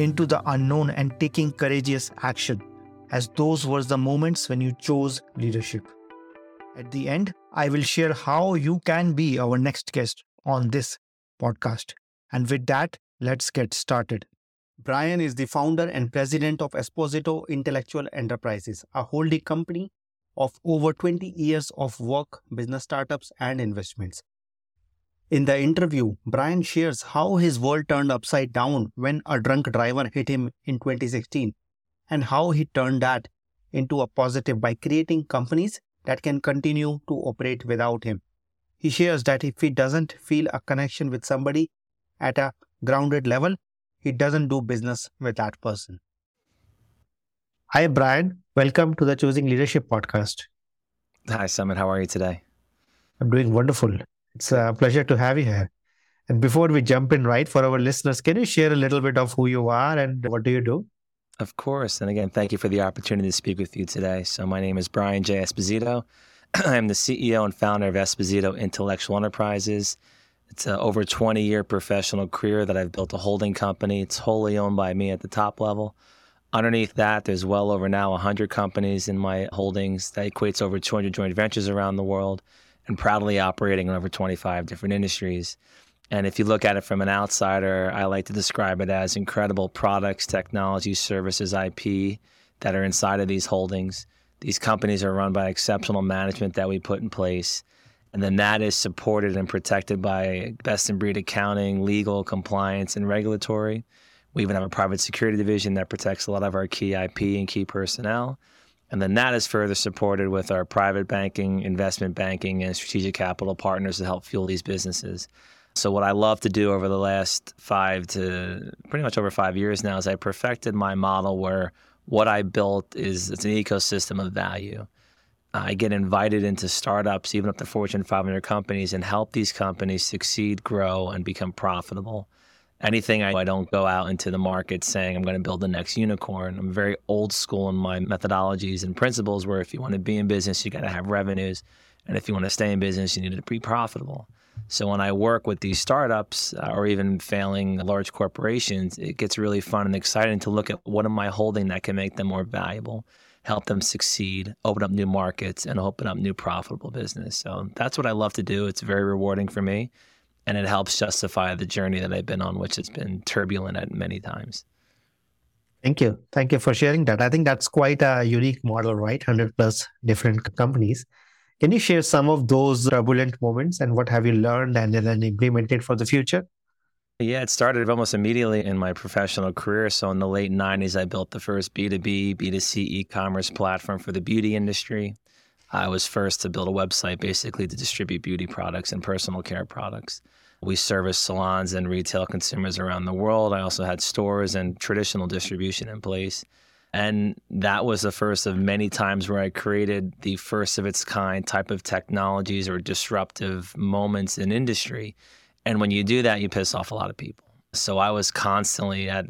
into the unknown and taking courageous action, as those were the moments when you chose leadership. At the end, I will share how you can be our next guest on this podcast. And with that, let's get started. Brian is the founder and president of Esposito Intellectual Enterprises, a holding company of over 20 years of work, business startups, and investments. In the interview, Brian shares how his world turned upside down when a drunk driver hit him in 2016 and how he turned that into a positive by creating companies that can continue to operate without him. He shares that if he doesn't feel a connection with somebody at a grounded level, he doesn't do business with that person. Hi, Brian. Welcome to the Choosing Leadership podcast. Hi, Sumit. How are you today? I'm doing wonderful. It's a pleasure to have you here. And before we jump in, right, for our listeners, can you share a little bit of who you are and what do you do? Of course. And again, thank you for the opportunity to speak with you today. So, my name is Brian J. Esposito. I'm the CEO and founder of Esposito Intellectual Enterprises. It's an over 20 year professional career that I've built a holding company. It's wholly owned by me at the top level. Underneath that, there's well over now 100 companies in my holdings. That equates over 200 joint ventures around the world and proudly operating in over 25 different industries. And if you look at it from an outsider, I like to describe it as incredible products, technology, services, IP that are inside of these holdings. These companies are run by exceptional management that we put in place. And then that is supported and protected by best in breed accounting, legal, compliance, and regulatory. We even have a private security division that protects a lot of our key IP and key personnel. And then that is further supported with our private banking, investment banking, and strategic capital partners to help fuel these businesses. So, what I love to do over the last five to pretty much over five years now is I perfected my model where what I built is it's an ecosystem of value. I get invited into startups, even up to Fortune 500 companies, and help these companies succeed, grow, and become profitable anything I, I don't go out into the market saying I'm going to build the next unicorn. I'm very old school in my methodologies and principles where if you want to be in business, you got to have revenues. And if you want to stay in business, you need to be profitable. So when I work with these startups uh, or even failing large corporations, it gets really fun and exciting to look at what am I holding that can make them more valuable, help them succeed, open up new markets, and open up new profitable business. So that's what I love to do. It's very rewarding for me and it helps justify the journey that I've been on, which has been turbulent at many times. Thank you. Thank you for sharing that. I think that's quite a unique model, right? 100 plus different companies. Can you share some of those turbulent moments and what have you learned and then implemented for the future? Yeah, it started almost immediately in my professional career. So in the late 90s, I built the first B2B, B2C e commerce platform for the beauty industry. I was first to build a website basically to distribute beauty products and personal care products. We service salons and retail consumers around the world. I also had stores and traditional distribution in place. And that was the first of many times where I created the first of its kind type of technologies or disruptive moments in industry. And when you do that, you piss off a lot of people. So I was constantly at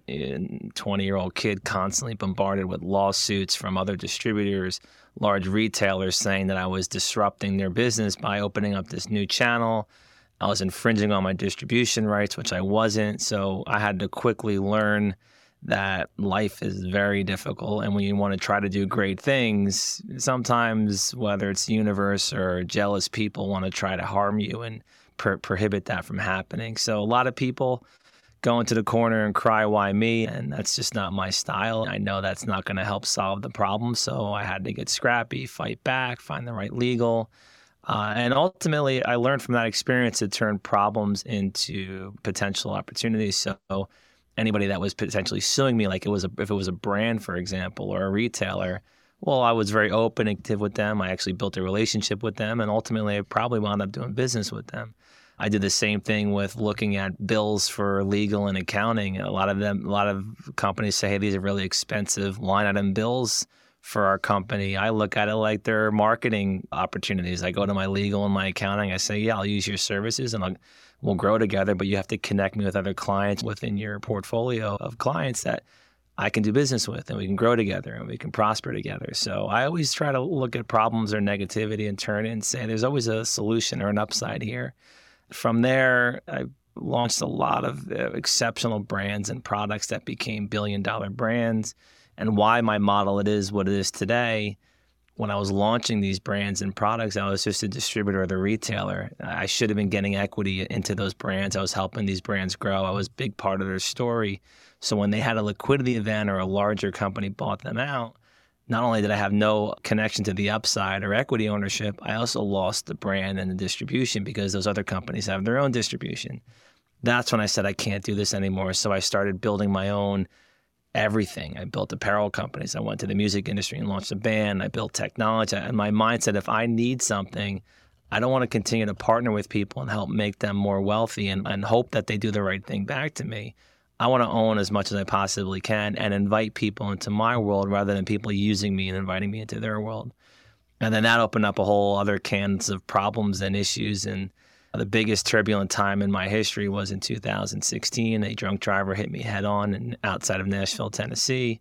20 year old kid, constantly bombarded with lawsuits from other distributors, large retailers saying that I was disrupting their business by opening up this new channel. I was infringing on my distribution rights, which I wasn't. So I had to quickly learn that life is very difficult. And when you want to try to do great things, sometimes, whether it's the universe or jealous people, want to try to harm you and pro- prohibit that from happening. So a lot of people go into the corner and cry, why me? And that's just not my style. I know that's not going to help solve the problem. So I had to get scrappy, fight back, find the right legal. Uh, and ultimately, I learned from that experience to turn problems into potential opportunities. So anybody that was potentially suing me, like it was a, if it was a brand, for example, or a retailer, well, I was very open and active with them. I actually built a relationship with them, and ultimately, I probably wound up doing business with them. I did the same thing with looking at bills for legal and accounting. A lot of them, a lot of companies say, "Hey, these are really expensive line item bills." For our company. I look at it like they're marketing opportunities. I go to my legal and my accounting. I say, yeah, I'll use your services and I'll, we'll grow together, but you have to connect me with other clients within your portfolio of clients that I can do business with and we can grow together and we can prosper together. So I always try to look at problems or negativity and turn it and say there's always a solution or an upside here. From there, I launched a lot of uh, exceptional brands and products that became billion dollar brands and why my model it is what it is today. When I was launching these brands and products, I was just a distributor or the retailer. I should have been getting equity into those brands. I was helping these brands grow. I was a big part of their story. So when they had a liquidity event or a larger company bought them out, not only did I have no connection to the upside or equity ownership, I also lost the brand and the distribution because those other companies have their own distribution. That's when I said I can't do this anymore. So I started building my own everything. I built apparel companies. I went to the music industry and launched a band. I built technology. And my mindset if I need something, I don't want to continue to partner with people and help make them more wealthy and, and hope that they do the right thing back to me. I want to own as much as I possibly can and invite people into my world rather than people using me and inviting me into their world. And then that opened up a whole other cans of problems and issues and the biggest turbulent time in my history was in 2016. A drunk driver hit me head on and outside of Nashville, Tennessee.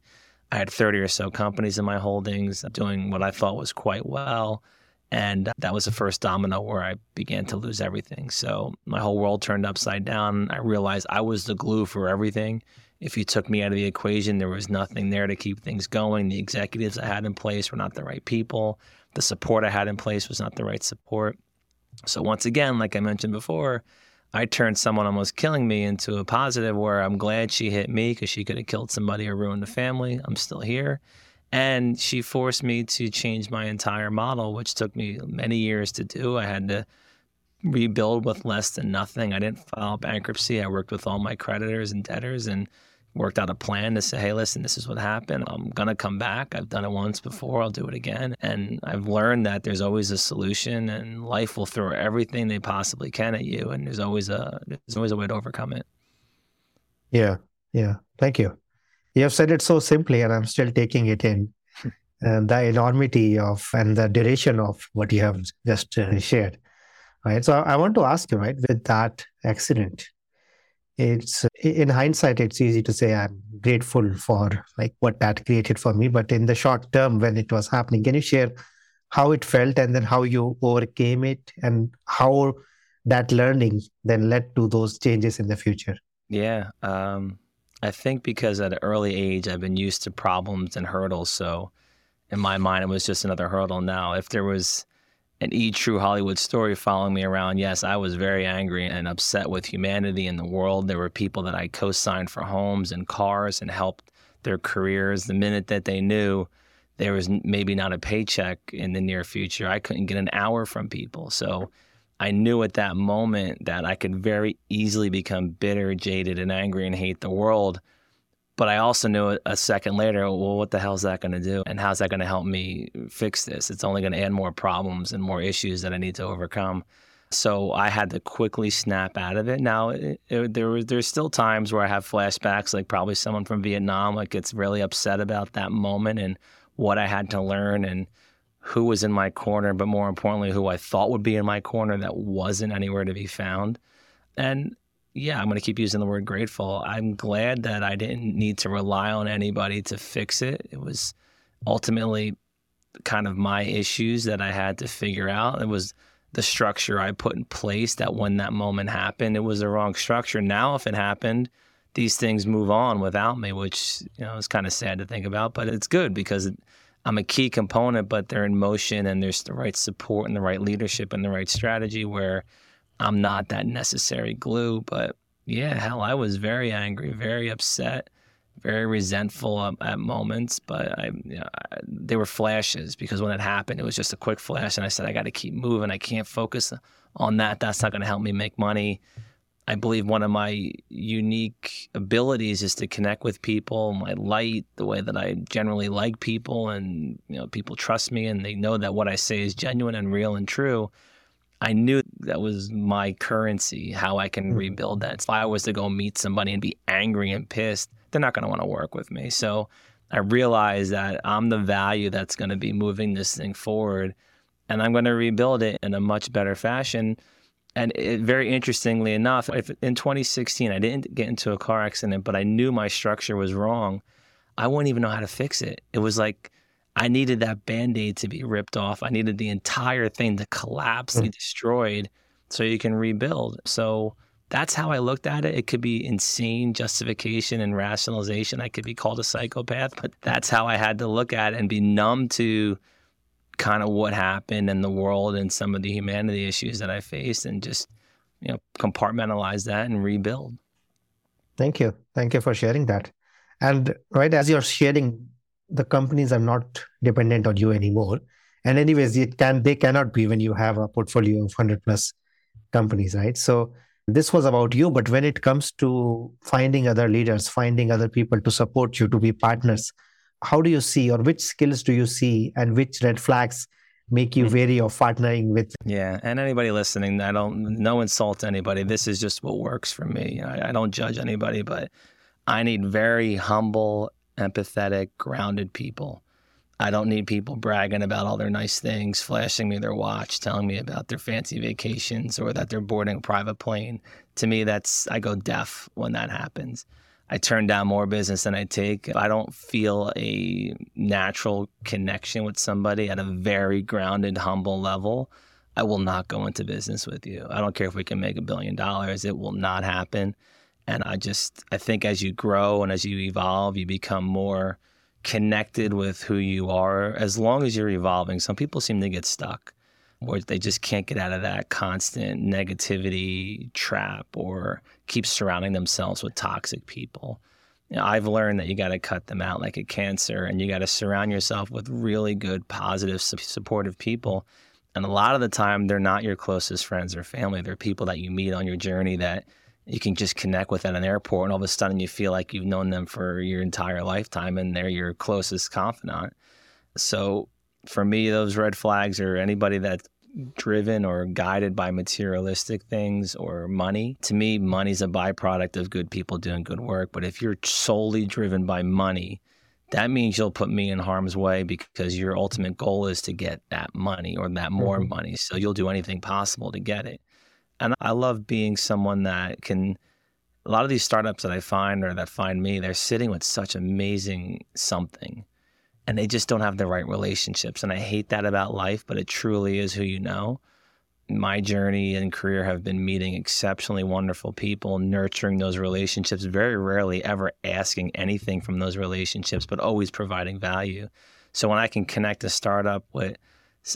I had 30 or so companies in my holdings doing what I thought was quite well. And that was the first domino where I began to lose everything. So my whole world turned upside down. I realized I was the glue for everything. If you took me out of the equation, there was nothing there to keep things going. The executives I had in place were not the right people. The support I had in place was not the right support. So once again, like I mentioned before, I turned someone almost killing me into a positive where I'm glad she hit me because she could have killed somebody or ruined the family. I'm still here. And she forced me to change my entire model, which took me many years to do. I had to rebuild with less than nothing. I didn't file bankruptcy. I worked with all my creditors and debtors and worked out a plan to say, hey, listen, this is what happened. I'm going to come back. I've done it once before. I'll do it again. And I've learned that there's always a solution and life will throw everything they possibly can at you. And there's always a, there's always a way to overcome it. Yeah. Yeah. Thank you. You have said it so simply and I'm still taking it in. and the enormity of and the duration of what you have just uh, shared. Right. So I want to ask you, right, with that accident, it's in hindsight it's easy to say i'm grateful for like what that created for me. But in the short term when it was happening can you share how it felt and then how you overcame it and how that learning then led to those changes in the future? Yeah um, i think because at an early age i've been used to problems and hurdles. So in my mind it was just another hurdle. Now if there was an E True Hollywood story following me around. Yes, I was very angry and upset with humanity and the world. There were people that I co signed for homes and cars and helped their careers. The minute that they knew there was maybe not a paycheck in the near future, I couldn't get an hour from people. So I knew at that moment that I could very easily become bitter, jaded, and angry and hate the world but I also knew a second later, well, what the hell is that going to do? And how's that going to help me fix this? It's only going to add more problems and more issues that I need to overcome. So I had to quickly snap out of it. Now, it, it, there was, there's still times where I have flashbacks, like probably someone from Vietnam, like gets really upset about that moment and what I had to learn and who was in my corner, but more importantly, who I thought would be in my corner that wasn't anywhere to be found. And yeah, I'm going to keep using the word grateful. I'm glad that I didn't need to rely on anybody to fix it. It was ultimately kind of my issues that I had to figure out. It was the structure I put in place that when that moment happened, it was the wrong structure. Now, if it happened, these things move on without me, which you know is kind of sad to think about, but it's good because I'm a key component. But they're in motion, and there's the right support and the right leadership and the right strategy where I'm not that necessary glue. But yeah, hell, I was very angry, very upset very resentful at moments, but I, you know, I, they were flashes because when it happened, it was just a quick flash, and I said, I got to keep moving. I can't focus on that. That's not going to help me make money. I believe one of my unique abilities is to connect with people, my light, the way that I generally like people, and you know, people trust me and they know that what I say is genuine and real and true. I knew that was my currency, how I can mm-hmm. rebuild that. If I was to go meet somebody and be angry and pissed, they're not going to want to work with me. So I realize that I'm the value that's going to be moving this thing forward, and I'm going to rebuild it in a much better fashion. And it, very interestingly enough, if in 2016 I didn't get into a car accident, but I knew my structure was wrong, I wouldn't even know how to fix it. It was like I needed that band aid to be ripped off. I needed the entire thing to collapse, mm-hmm. be destroyed, so you can rebuild. So that's how I looked at it. It could be insane justification and rationalization. I could be called a psychopath, but that's how I had to look at it and be numb to kind of what happened in the world and some of the humanity issues that I faced and just, you know, compartmentalize that and rebuild. Thank you. Thank you for sharing that. And right as you're sharing, the companies are not dependent on you anymore. And anyways, it can they cannot be when you have a portfolio of 100 plus companies, right? So this was about you but when it comes to finding other leaders finding other people to support you to be partners how do you see or which skills do you see and which red flags make you hmm. wary of partnering with yeah and anybody listening i don't no insult to anybody this is just what works for me I, I don't judge anybody but i need very humble empathetic grounded people I don't need people bragging about all their nice things, flashing me their watch, telling me about their fancy vacations or that they're boarding a private plane. To me, that's, I go deaf when that happens. I turn down more business than I take. If I don't feel a natural connection with somebody at a very grounded, humble level, I will not go into business with you. I don't care if we can make a billion dollars, it will not happen. And I just, I think as you grow and as you evolve, you become more connected with who you are as long as you're evolving. Some people seem to get stuck where they just can't get out of that constant negativity trap or keep surrounding themselves with toxic people. You know, I've learned that you got to cut them out like a cancer and you got to surround yourself with really good, positive, supportive people. And a lot of the time, they're not your closest friends or family. They're people that you meet on your journey that you can just connect with at an airport and all of a sudden you feel like you've known them for your entire lifetime and they're your closest confidant. So for me, those red flags are anybody that's driven or guided by materialistic things or money. To me, money's a byproduct of good people doing good work. But if you're solely driven by money, that means you'll put me in harm's way because your ultimate goal is to get that money or that more mm-hmm. money. So you'll do anything possible to get it. And I love being someone that can. A lot of these startups that I find or that find me, they're sitting with such amazing something and they just don't have the right relationships. And I hate that about life, but it truly is who you know. My journey and career have been meeting exceptionally wonderful people, nurturing those relationships, very rarely ever asking anything from those relationships, but always providing value. So when I can connect a startup with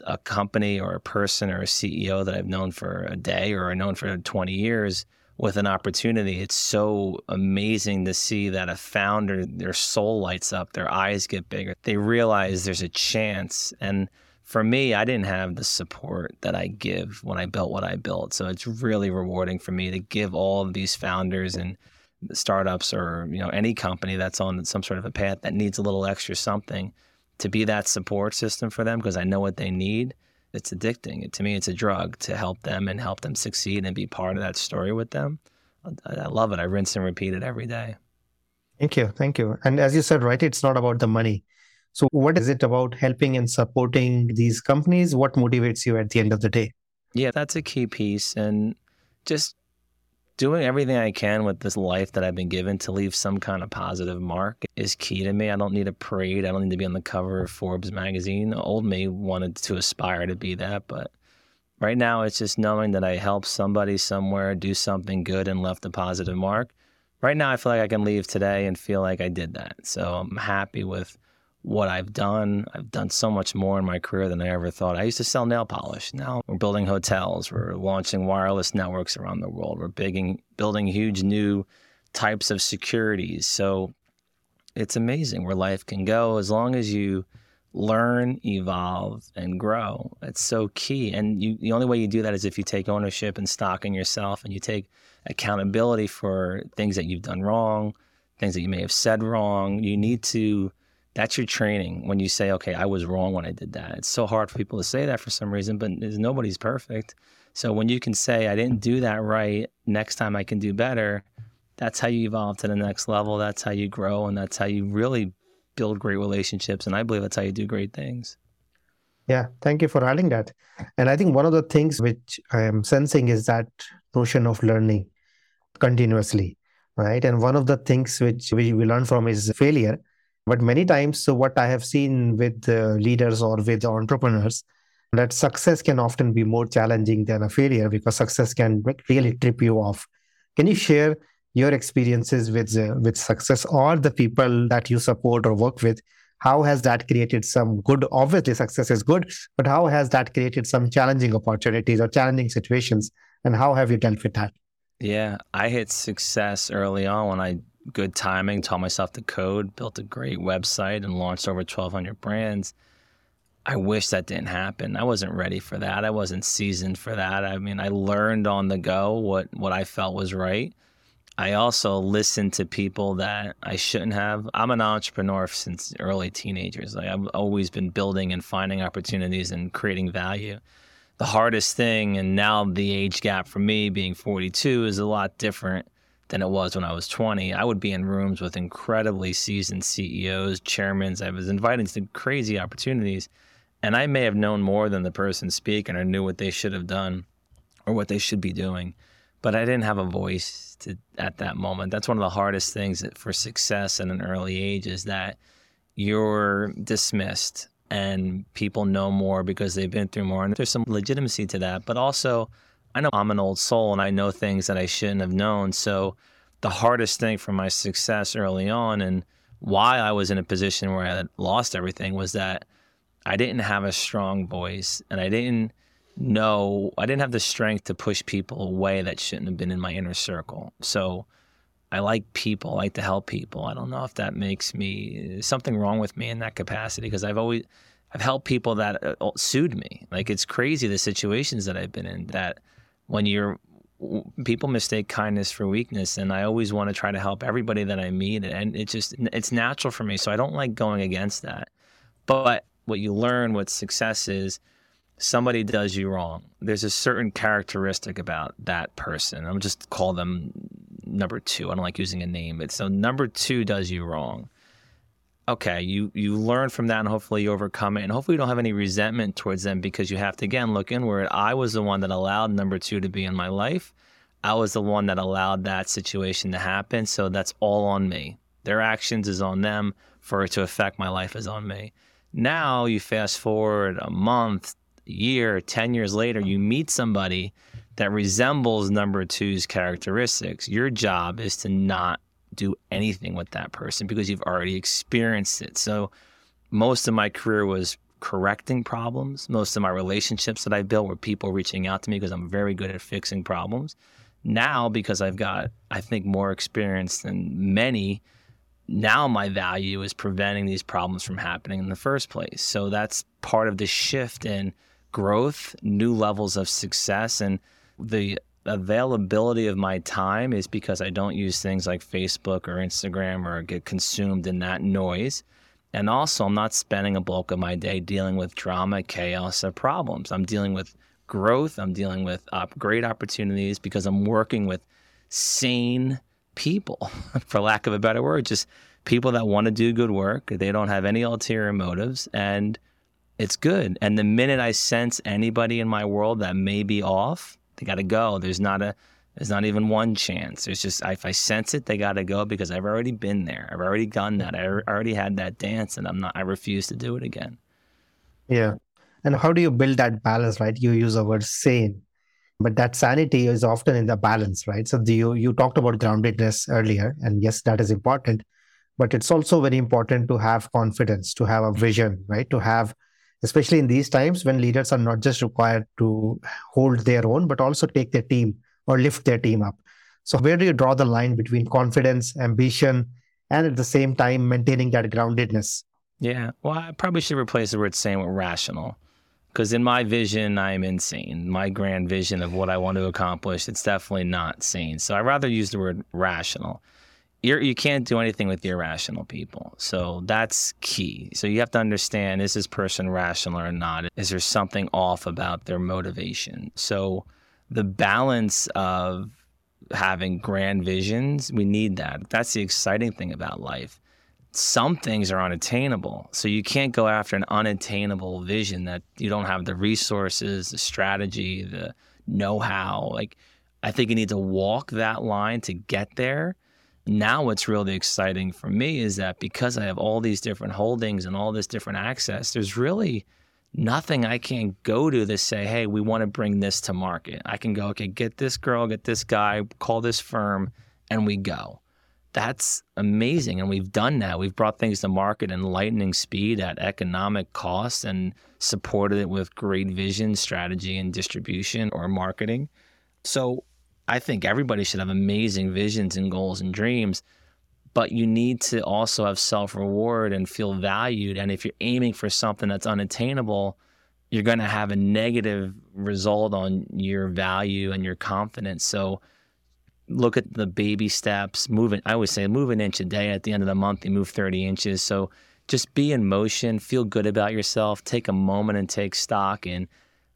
a company or a person or a CEO that I've known for a day or known for 20 years with an opportunity. It's so amazing to see that a founder, their soul lights up, their eyes get bigger. They realize there's a chance. And for me, I didn't have the support that I give when I built what I built. So it's really rewarding for me to give all of these founders and startups or you know any company that's on some sort of a path that needs a little extra something to be that support system for them because I know what they need. It's addicting. It, to me, it's a drug to help them and help them succeed and be part of that story with them. I, I love it. I rinse and repeat it every day. Thank you. Thank you. And as you said, right, it's not about the money. So, what is it about helping and supporting these companies? What motivates you at the end of the day? Yeah, that's a key piece. And just doing everything I can with this life that I've been given to leave some kind of positive mark is key to me. I don't need a parade. I don't need to be on the cover of Forbes magazine. Old me wanted to aspire to be that, but right now it's just knowing that I helped somebody somewhere do something good and left a positive mark. Right now I feel like I can leave today and feel like I did that. So I'm happy with what I've done. I've done so much more in my career than I ever thought. I used to sell nail polish. Now we're building hotels. We're launching wireless networks around the world. We're bigging, building huge new types of securities. So it's amazing where life can go as long as you learn, evolve, and grow. It's so key. And you, the only way you do that is if you take ownership and stock in yourself and you take accountability for things that you've done wrong, things that you may have said wrong. You need to that's your training when you say, okay, I was wrong when I did that. It's so hard for people to say that for some reason, but nobody's perfect. So when you can say, I didn't do that right, next time I can do better, that's how you evolve to the next level. That's how you grow, and that's how you really build great relationships. And I believe that's how you do great things. Yeah, thank you for adding that. And I think one of the things which I am sensing is that notion of learning continuously, right? And one of the things which we, we learn from is failure but many times, so what I have seen with leaders or with entrepreneurs, that success can often be more challenging than a failure because success can really trip you off. Can you share your experiences with uh, with success or the people that you support or work with? How has that created some good? Obviously, success is good, but how has that created some challenging opportunities or challenging situations? And how have you dealt with that? Yeah, I hit success early on when I good timing, taught myself to code, built a great website, and launched over 1,200 brands. I wish that didn't happen. I wasn't ready for that. I wasn't seasoned for that. I mean, I learned on the go what, what I felt was right. I also listened to people that I shouldn't have. I'm an entrepreneur since early teenagers. Like I've always been building and finding opportunities and creating value. The hardest thing, and now the age gap for me being 42 is a lot different than it was when I was 20. I would be in rooms with incredibly seasoned CEOs, chairmen. I was invited to crazy opportunities, and I may have known more than the person speaking or knew what they should have done or what they should be doing, but I didn't have a voice to, at that moment. That's one of the hardest things for success at an early age is that you're dismissed and people know more because they've been through more. And there's some legitimacy to that, but also I know I'm an old soul and I know things that I shouldn't have known. So the hardest thing for my success early on and why I was in a position where I had lost everything was that I didn't have a strong voice and I didn't know, I didn't have the strength to push people away that shouldn't have been in my inner circle. So I like people, I like to help people. I don't know if that makes me something wrong with me in that capacity because I've always, I've helped people that uh, sued me. Like it's crazy the situations that I've been in that when you're people mistake kindness for weakness and i always want to try to help everybody that i meet and it's just it's natural for me so i don't like going against that. But what you learn what success is somebody does you wrong. There's a certain characteristic about that person. I'm just call them number two. I don't like using a name but so number two does you wrong okay, you you learn from that and hopefully you overcome it. And hopefully you don't have any resentment towards them because you have to again look inward. I was the one that allowed number two to be in my life. I was the one that allowed that situation to happen. So that's all on me. Their actions is on them. For it to affect my life is on me. Now you fast forward a month, year, 10 years later, you meet somebody that resembles number two's characteristics. Your job is to not do anything with that person because you've already experienced it. So most of my career was correcting problems. Most of my relationships that I built were people reaching out to me because I'm very good at fixing problems. Now, because I've got, I think, more experience than many, now my value is preventing these problems from happening in the first place. So that's part of the shift in growth, new levels of success, and the availability of my time is because I don't use things like Facebook or Instagram or get consumed in that noise. And also, I'm not spending a bulk of my day dealing with drama, chaos, or problems. I'm dealing with growth. I'm dealing with great opportunities because I'm working with sane people, for lack of a better word, just people that want to do good work. They don't have any ulterior motives, and it's good. And the minute I sense anybody in my world that may be off, they got to go. There's not a There's not even one chance. There's just if I sense it, they got to go because I've already been there. I've already done that. I already had that dance, and I'm not. I refuse to do it again. Yeah, and how do you build that balance? Right? You use the word sane, but that sanity is often in the balance, right? So you you talked about groundedness earlier, and yes, that is important. But it's also very important to have confidence, to have a vision, right? To have especially in these times when leaders are not just required to hold their own, but also take their team or lift their team up. So, where do you draw the line between confidence, ambition, and at the same time maintaining that groundedness? Yeah, well, I probably should replace the word sane with rational. Because in my vision, I'm insane. My grand vision of what I want to accomplish, it's definitely not sane. So I'd rather use the word rational. You're, you can not do anything with irrational people. So that's key. So you have to understand is this person rational or not? Is there something off about their motivation? So the balance of having grand visions, we need that. That's the exciting thing about life. Some things are unattainable. So you can't go after an unattainable vision that you don't have the resources, the strategy, the know how. Like, I think you need to walk that line to get there. Now, what's really exciting for me is that because I have all these different holdings and all this different access, there's really nothing I can go to to say, hey, we want to bring this to market. I can go, okay, get this girl, get this guy, call this firm, and we go. That's amazing. And we've done that. We've brought things to market in lightning speed at economic cost and supported it with great vision, strategy, and distribution or marketing. So I think everybody should have amazing visions and goals and dreams but you need to also have self reward and feel valued. And if you're aiming for something that's unattainable, you're going to have a negative result on your value and your confidence. So look at the baby steps, moving. I always say move an inch a day. At the end of the month, you move 30 inches. So just be in motion, feel good about yourself, take a moment and take stock and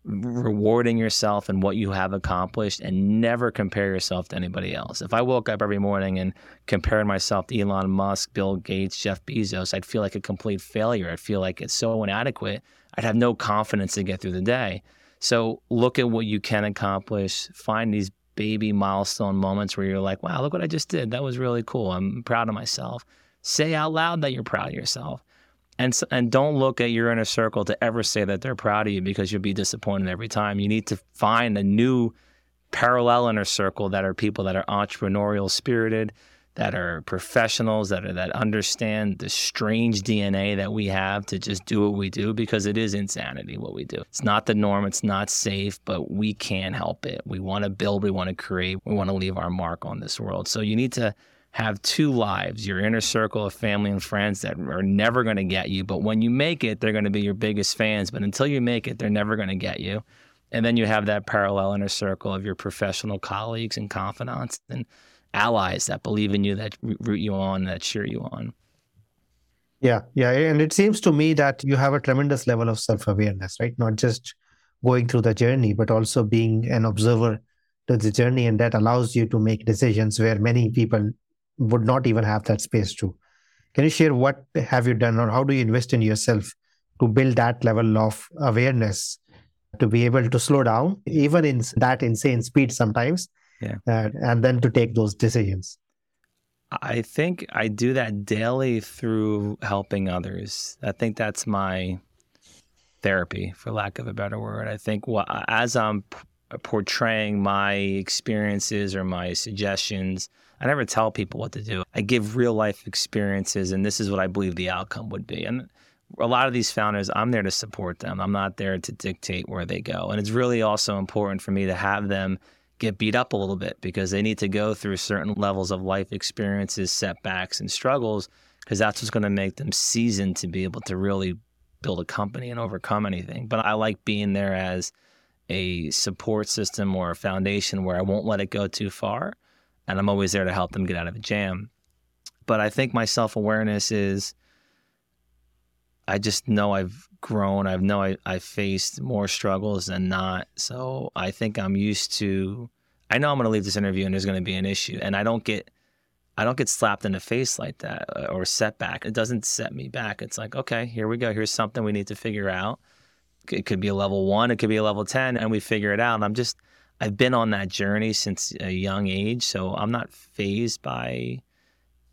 rewarding yourself and what you have accomplished and never compare yourself to anybody else. If I woke up every morning and compared myself to Elon Musk, Bill Gates, Jeff Bezos, I'd feel like a complete failure. I'd feel like it's so inadequate. I'd have no confidence to get through the day. So look at what you can accomplish, find these baby milestone moments where you're like, wow, look what I just did. That was really cool. I'm proud of myself. Say out loud that you're proud of yourself and and don't look at your inner circle to ever say that they're proud of you because you'll be disappointed every time. You need to find a new parallel inner circle that are people that are entrepreneurial spirited, that are professionals, that are that understand the strange DNA that we have to just do what we do because it is insanity what we do. It's not the norm, it's not safe, but we can't help it. We want to build, we want to create, we want to leave our mark on this world. So you need to have two lives your inner circle of family and friends that are never going to get you. But when you make it, they're going to be your biggest fans. But until you make it, they're never going to get you. And then you have that parallel inner circle of your professional colleagues and confidants and allies that believe in you, that root you on, that cheer you on. Yeah, yeah. And it seems to me that you have a tremendous level of self awareness, right? Not just going through the journey, but also being an observer to the journey. And that allows you to make decisions where many people would not even have that space to. Can you share what have you done or how do you invest in yourself to build that level of awareness to be able to slow down, even in that insane speed sometimes, yeah. Uh, and then to take those decisions? I think I do that daily through helping others. I think that's my therapy, for lack of a better word. I think what, as I'm portraying my experiences or my suggestions, I never tell people what to do. I give real life experiences, and this is what I believe the outcome would be. And a lot of these founders, I'm there to support them. I'm not there to dictate where they go. And it's really also important for me to have them get beat up a little bit because they need to go through certain levels of life experiences, setbacks, and struggles because that's what's going to make them seasoned to be able to really build a company and overcome anything. But I like being there as a support system or a foundation where I won't let it go too far and I'm always there to help them get out of a jam. But I think my self awareness is I just know I've grown. I know I, I've faced more struggles than not. So I think I'm used to. I know I'm going to leave this interview and there's going to be an issue, and I don't get. I don't get slapped in the face like that uh, or setback. It doesn't set me back. It's like, okay, here we go. Here's something we need to figure out. It could be a level one, it could be a level 10, and we figure it out. And I'm just, I've been on that journey since a young age, so I'm not phased by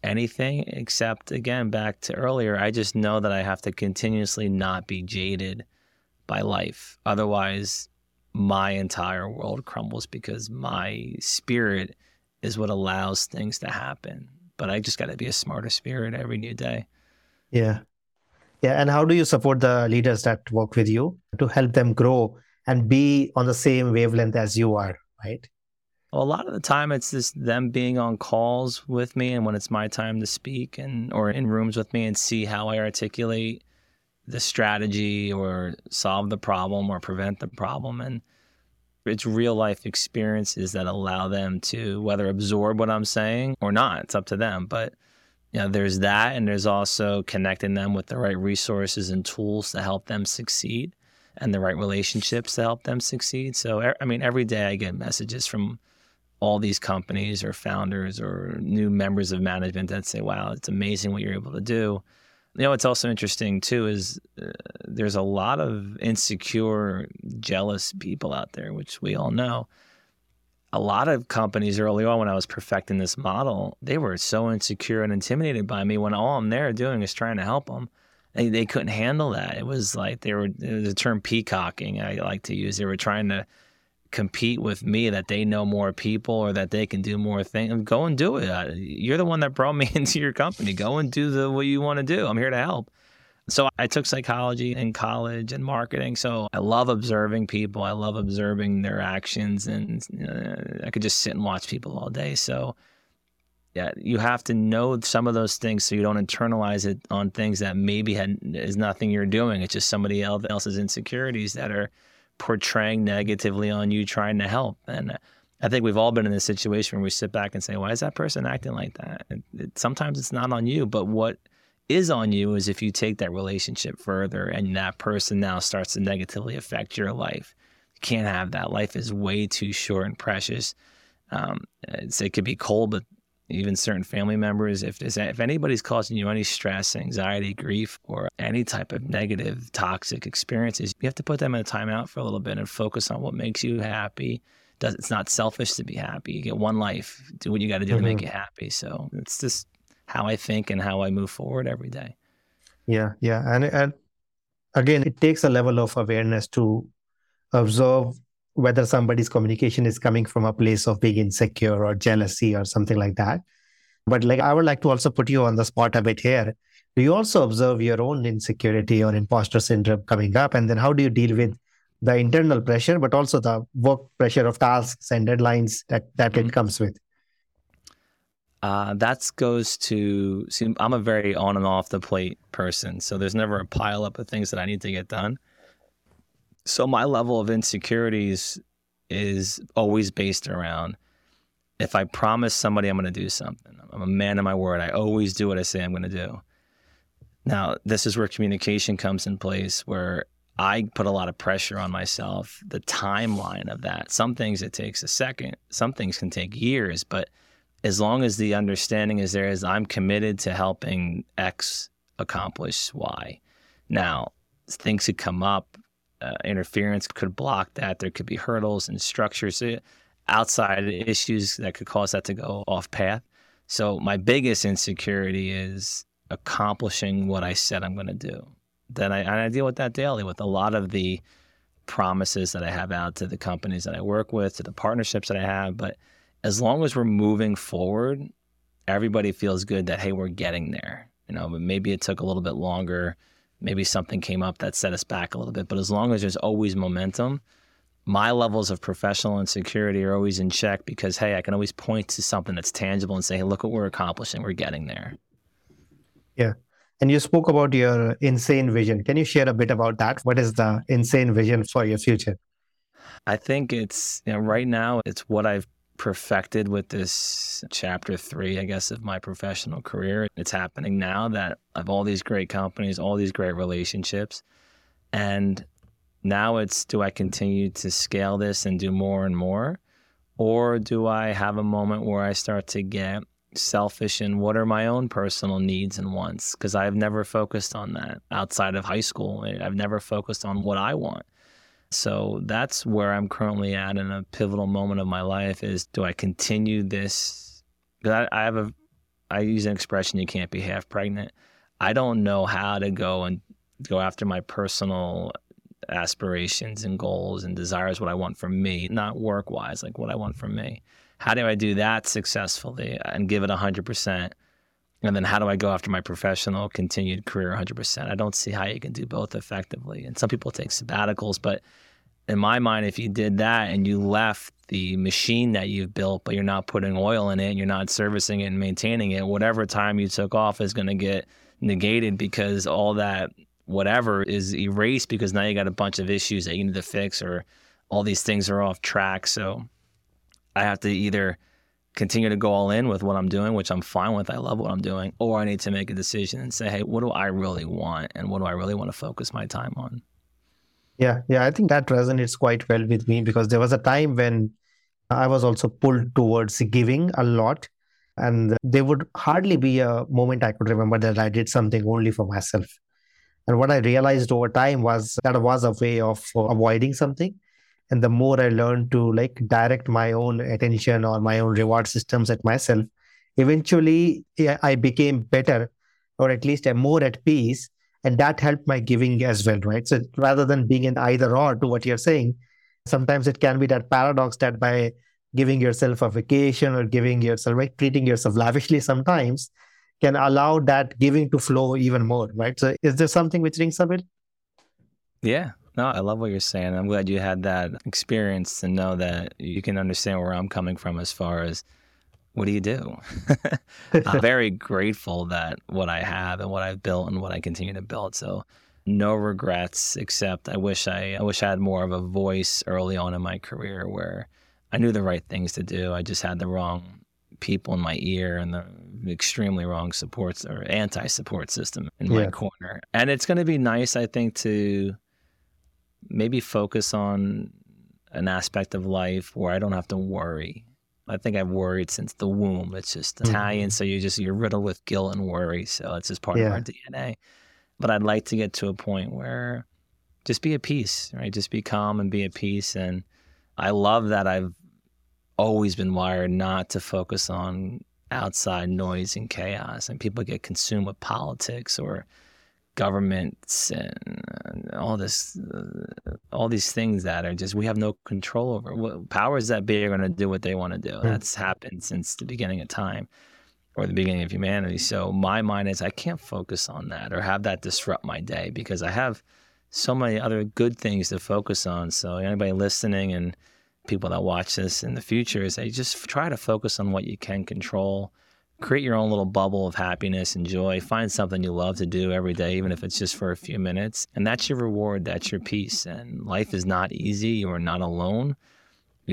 anything except again back to earlier i just know that i have to continuously not be jaded by life. Otherwise my entire world crumbles because my spirit is what allows things to happen. But i just got to be a smarter spirit every new day. Yeah. Yeah and how do you support the leaders that work with you to help them grow and be on the same wavelength as you are right well, a lot of the time it's just them being on calls with me and when it's my time to speak and or in rooms with me and see how I articulate the strategy or solve the problem or prevent the problem and it's real life experiences that allow them to whether absorb what I'm saying or not. It's up to them. But you know, there's that and there's also connecting them with the right resources and tools to help them succeed and the right relationships to help them succeed. So I mean every day I get messages from all these companies or founders or new members of management that say, wow, it's amazing what you're able to do. You know, what's also interesting too is uh, there's a lot of insecure, jealous people out there, which we all know. A lot of companies early on, when I was perfecting this model, they were so insecure and intimidated by me when all I'm there doing is trying to help them. They, they couldn't handle that. It was like they were, the term peacocking I like to use. They were trying to compete with me that they know more people or that they can do more things go and do it. You're the one that brought me into your company. Go and do the what you want to do. I'm here to help. So i took psychology in college and marketing. So i love observing people. I love observing their actions and uh, i could just sit and watch people all day. So yeah, you have to know some of those things so you don't internalize it on things that maybe had is nothing you're doing. It's just somebody else's insecurities that are portraying negatively on you trying to help. And I think we've all been in this situation where we sit back and say, why is that person acting like that? It, it, sometimes it's not on you, but what is on you is if you take that relationship further and that person now starts to negatively affect your life. You can't have that. Life is way too short and precious. Um, it could be cold, but even certain family members, if if anybody's causing you any stress, anxiety, grief, or any type of negative, toxic experiences, you have to put them in a timeout for a little bit and focus on what makes you happy. Does it's not selfish to be happy. You get one life. Do what you got to do mm-hmm. to make mm-hmm. you happy. So it's just how I think and how I move forward every day. Yeah, yeah, and and again, it takes a level of awareness to observe whether somebody's communication is coming from a place of being insecure or jealousy or something like that. But like I would like to also put you on the spot a bit here. Do you also observe your own insecurity or imposter syndrome coming up? And then how do you deal with the internal pressure, but also the work pressure of tasks and deadlines that, that it comes with? Uh, that goes to see, I'm a very on and off the plate person. So there's never a pile up of things that I need to get done. So my level of insecurities is always based around if I promise somebody I'm going to do something, I'm a man of my word. I always do what I say I'm going to do. Now, this is where communication comes in place, where I put a lot of pressure on myself, the timeline of that. Some things it takes a second, some things can take years, but as long as the understanding is there, is I'm committed to helping X accomplish Y. Now, things could come up uh, interference could block that. There could be hurdles and structures uh, outside issues that could cause that to go off path. So my biggest insecurity is accomplishing what I said I'm going to do. Then I, I deal with that daily with a lot of the promises that I have out to the companies that I work with, to the partnerships that I have. But as long as we're moving forward, everybody feels good that hey, we're getting there. You know, but maybe it took a little bit longer maybe something came up that set us back a little bit. But as long as there's always momentum, my levels of professional insecurity are always in check because, hey, I can always point to something that's tangible and say, hey, look what we're accomplishing. We're getting there. Yeah. And you spoke about your insane vision. Can you share a bit about that? What is the insane vision for your future? I think it's, you know, right now, it's what I've perfected with this chapter three, I guess, of my professional career. It's happening now that I have all these great companies, all these great relationships. And now it's do I continue to scale this and do more and more? Or do I have a moment where I start to get selfish and what are my own personal needs and wants? Because I've never focused on that outside of high school. I've never focused on what I want. So that's where I'm currently at in a pivotal moment of my life is do I continue this? Because I, I have a, I use an expression, you can't be half pregnant. I don't know how to go and go after my personal aspirations and goals and desires, what I want from me, not work wise, like what I want from me. How do I do that successfully and give it 100%? And then how do I go after my professional continued career 100%? I don't see how you can do both effectively. And some people take sabbaticals, but in my mind, if you did that and you left the machine that you've built, but you're not putting oil in it, you're not servicing it and maintaining it, whatever time you took off is going to get negated because all that whatever is erased because now you got a bunch of issues that you need to fix or all these things are off track. So I have to either continue to go all in with what I'm doing, which I'm fine with. I love what I'm doing, or I need to make a decision and say, hey, what do I really want and what do I really want to focus my time on? Yeah, yeah, I think that resonates quite well with me because there was a time when I was also pulled towards giving a lot. And there would hardly be a moment I could remember that I did something only for myself. And what I realized over time was that was a way of avoiding something. And the more I learned to like direct my own attention or my own reward systems at myself, eventually I became better or at least I'm more at peace. And that helped my giving as well, right? So rather than being an either or to what you're saying, sometimes it can be that paradox that by giving yourself a vacation or giving yourself, right, treating yourself lavishly sometimes, can allow that giving to flow even more, right? So is there something which rings a bell? Yeah. No, I love what you're saying. I'm glad you had that experience to know that you can understand where I'm coming from as far as what do you do? I'm very grateful that what I have and what I've built and what I continue to build. So no regrets except I wish I I wish I had more of a voice early on in my career where I knew the right things to do. I just had the wrong people in my ear and the extremely wrong supports or anti support system in yeah. my corner. And it's going to be nice, I think, to maybe focus on an aspect of life where I don't have to worry. I think I've worried since the womb. It's just mm-hmm. Italian, so you're just you're riddled with guilt and worry. So it's just part yeah. of our DNA. But I'd like to get to a point where just be at peace, right? Just be calm and be at peace. And I love that I've always been wired not to focus on outside noise and chaos, and people get consumed with politics or governments and all this, uh, all these things that are just we have no control over. Powers that be are going to do what they want to do. Mm. That's happened since the beginning of time or the beginning of humanity. So my mind is I can't focus on that or have that disrupt my day because I have so many other good things to focus on. So anybody listening and people that watch this in the future is they just try to focus on what you can control. Create your own little bubble of happiness and joy. Find something you love to do every day, even if it's just for a few minutes. And that's your reward. That's your peace. And life is not easy. You are not alone.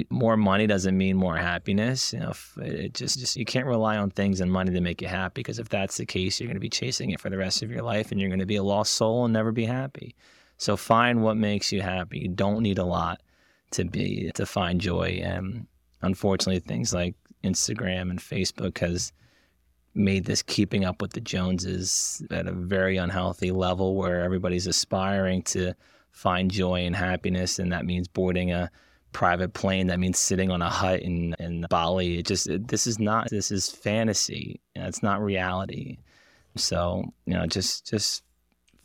More money doesn't mean more happiness. You know, it just, just you can't rely on things and money to make you happy. Because if that's the case, you're going to be chasing it for the rest of your life, and you're going to be a lost soul and never be happy. So find what makes you happy. You don't need a lot to be to find joy. And unfortunately, things like Instagram and Facebook has made this keeping up with the Joneses at a very unhealthy level where everybody's aspiring to find joy and happiness, and that means boarding a private plane. That means sitting on a hut in, in Bali. It just it, this is not this is fantasy. It's not reality. So you know, just just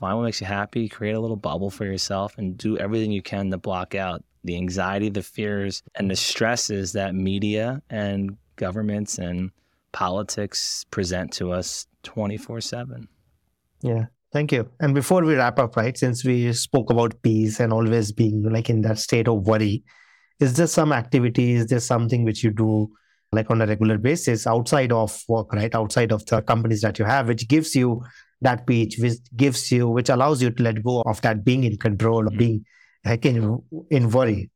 find what makes you happy. Create a little bubble for yourself, and do everything you can to block out the anxiety, the fears, and the stresses that media and governments and politics present to us 24 7. Yeah. Thank you. And before we wrap up, right, since we spoke about peace and always being like in that state of worry, is there some activity, is there something which you do like on a regular basis outside of work, right? Outside of the companies that you have, which gives you that peace, which gives you, which allows you to let go of that being in control, of hmm. being I can in worry.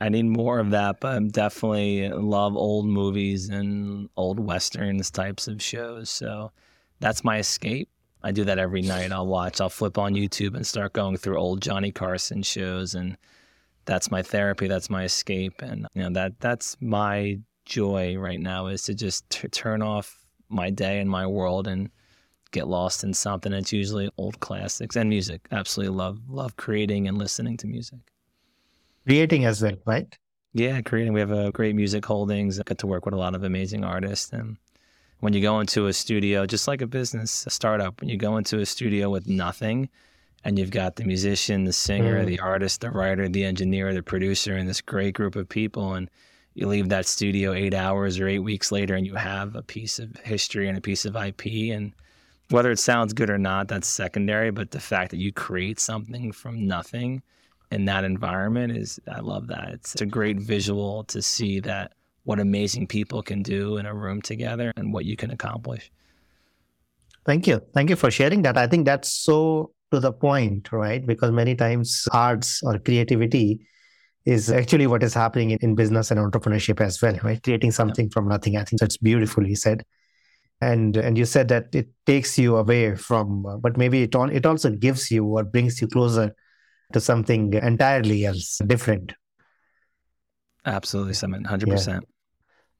I need more of that, but I'm definitely love old movies and old westerns types of shows. So that's my escape. I do that every night. I'll watch. I'll flip on YouTube and start going through old Johnny Carson shows, and that's my therapy. That's my escape, and you know that that's my joy right now is to just t- turn off my day and my world and get lost in something. It's usually old classics and music. Absolutely love love creating and listening to music. Creating as well, right? Yeah, creating. We have a great music holdings. I get to work with a lot of amazing artists. And when you go into a studio, just like a business, a startup, when you go into a studio with nothing and you've got the musician, the singer, Mm. the artist, the writer, the engineer, the producer, and this great group of people, and you leave that studio eight hours or eight weeks later and you have a piece of history and a piece of IP. And whether it sounds good or not, that's secondary. But the fact that you create something from nothing in that environment is, I love that. It's, it's a great visual to see that what amazing people can do in a room together and what you can accomplish. Thank you. Thank you for sharing that. I think that's so to the point, right? Because many times arts or creativity is actually what is happening in, in business and entrepreneurship as well, right? Creating something from nothing. I think that's beautifully said. And and you said that it takes you away from, but maybe it all, it also gives you or brings you closer to something entirely else, different. Absolutely, Sumit. 100%.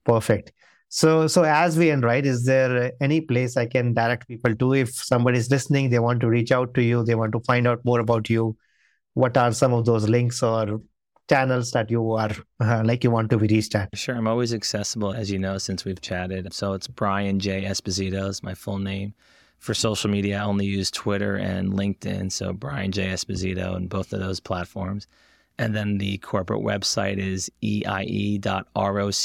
Perfect. So, so as we end, right, is there any place I can direct people to if somebody's listening, they want to reach out to you, they want to find out more about you? What are some of those links or channels that you are uh, like you want to be reached at? Sure. I'm always accessible, as you know, since we've chatted. So it's Brian J. Esposito is my full name. For social media, I only use Twitter and LinkedIn. So Brian J. Esposito and both of those platforms. And then the corporate website is eie.rocks.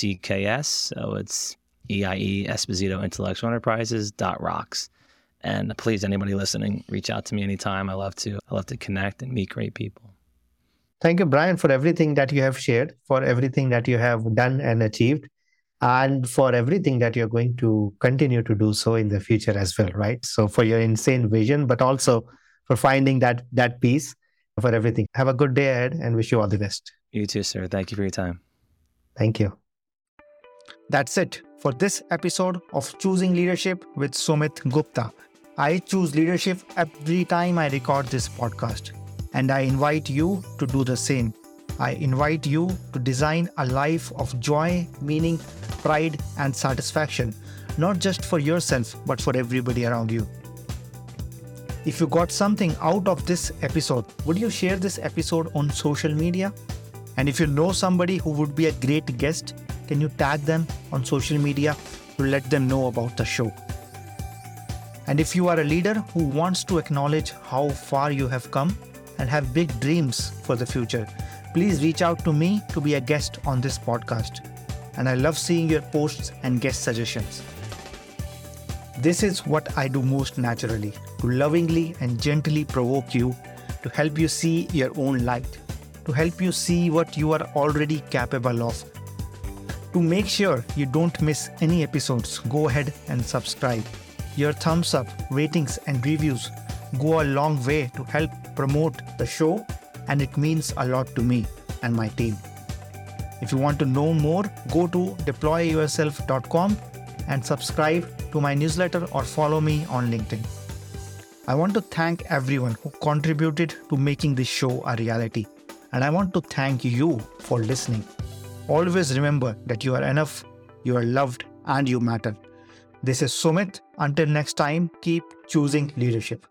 So it's EIE Esposito Intellectual Enterprises dot rocks. And please, anybody listening, reach out to me anytime. I love to. I love to connect and meet great people. Thank you, Brian, for everything that you have shared, for everything that you have done and achieved, and for everything that you're going to continue to do so in the future as well, right? So for your insane vision, but also for finding that that peace for everything. Have a good day ahead and wish you all the best. You too, sir. Thank you for your time. Thank you. That's it for this episode of Choosing Leadership with Sumit Gupta. I choose leadership every time I record this podcast, and I invite you to do the same. I invite you to design a life of joy, meaning, pride, and satisfaction, not just for yourself, but for everybody around you. If you got something out of this episode, would you share this episode on social media? And if you know somebody who would be a great guest, can you tag them on social media to let them know about the show? And if you are a leader who wants to acknowledge how far you have come and have big dreams for the future, please reach out to me to be a guest on this podcast. And I love seeing your posts and guest suggestions. This is what I do most naturally to lovingly and gently provoke you, to help you see your own light, to help you see what you are already capable of. To make sure you don't miss any episodes, go ahead and subscribe. Your thumbs up, ratings, and reviews go a long way to help promote the show, and it means a lot to me and my team. If you want to know more, go to deployyourself.com and subscribe to my newsletter or follow me on LinkedIn. I want to thank everyone who contributed to making this show a reality, and I want to thank you for listening. Always remember that you are enough, you are loved, and you matter. This is Sumit. Until next time, keep choosing leadership.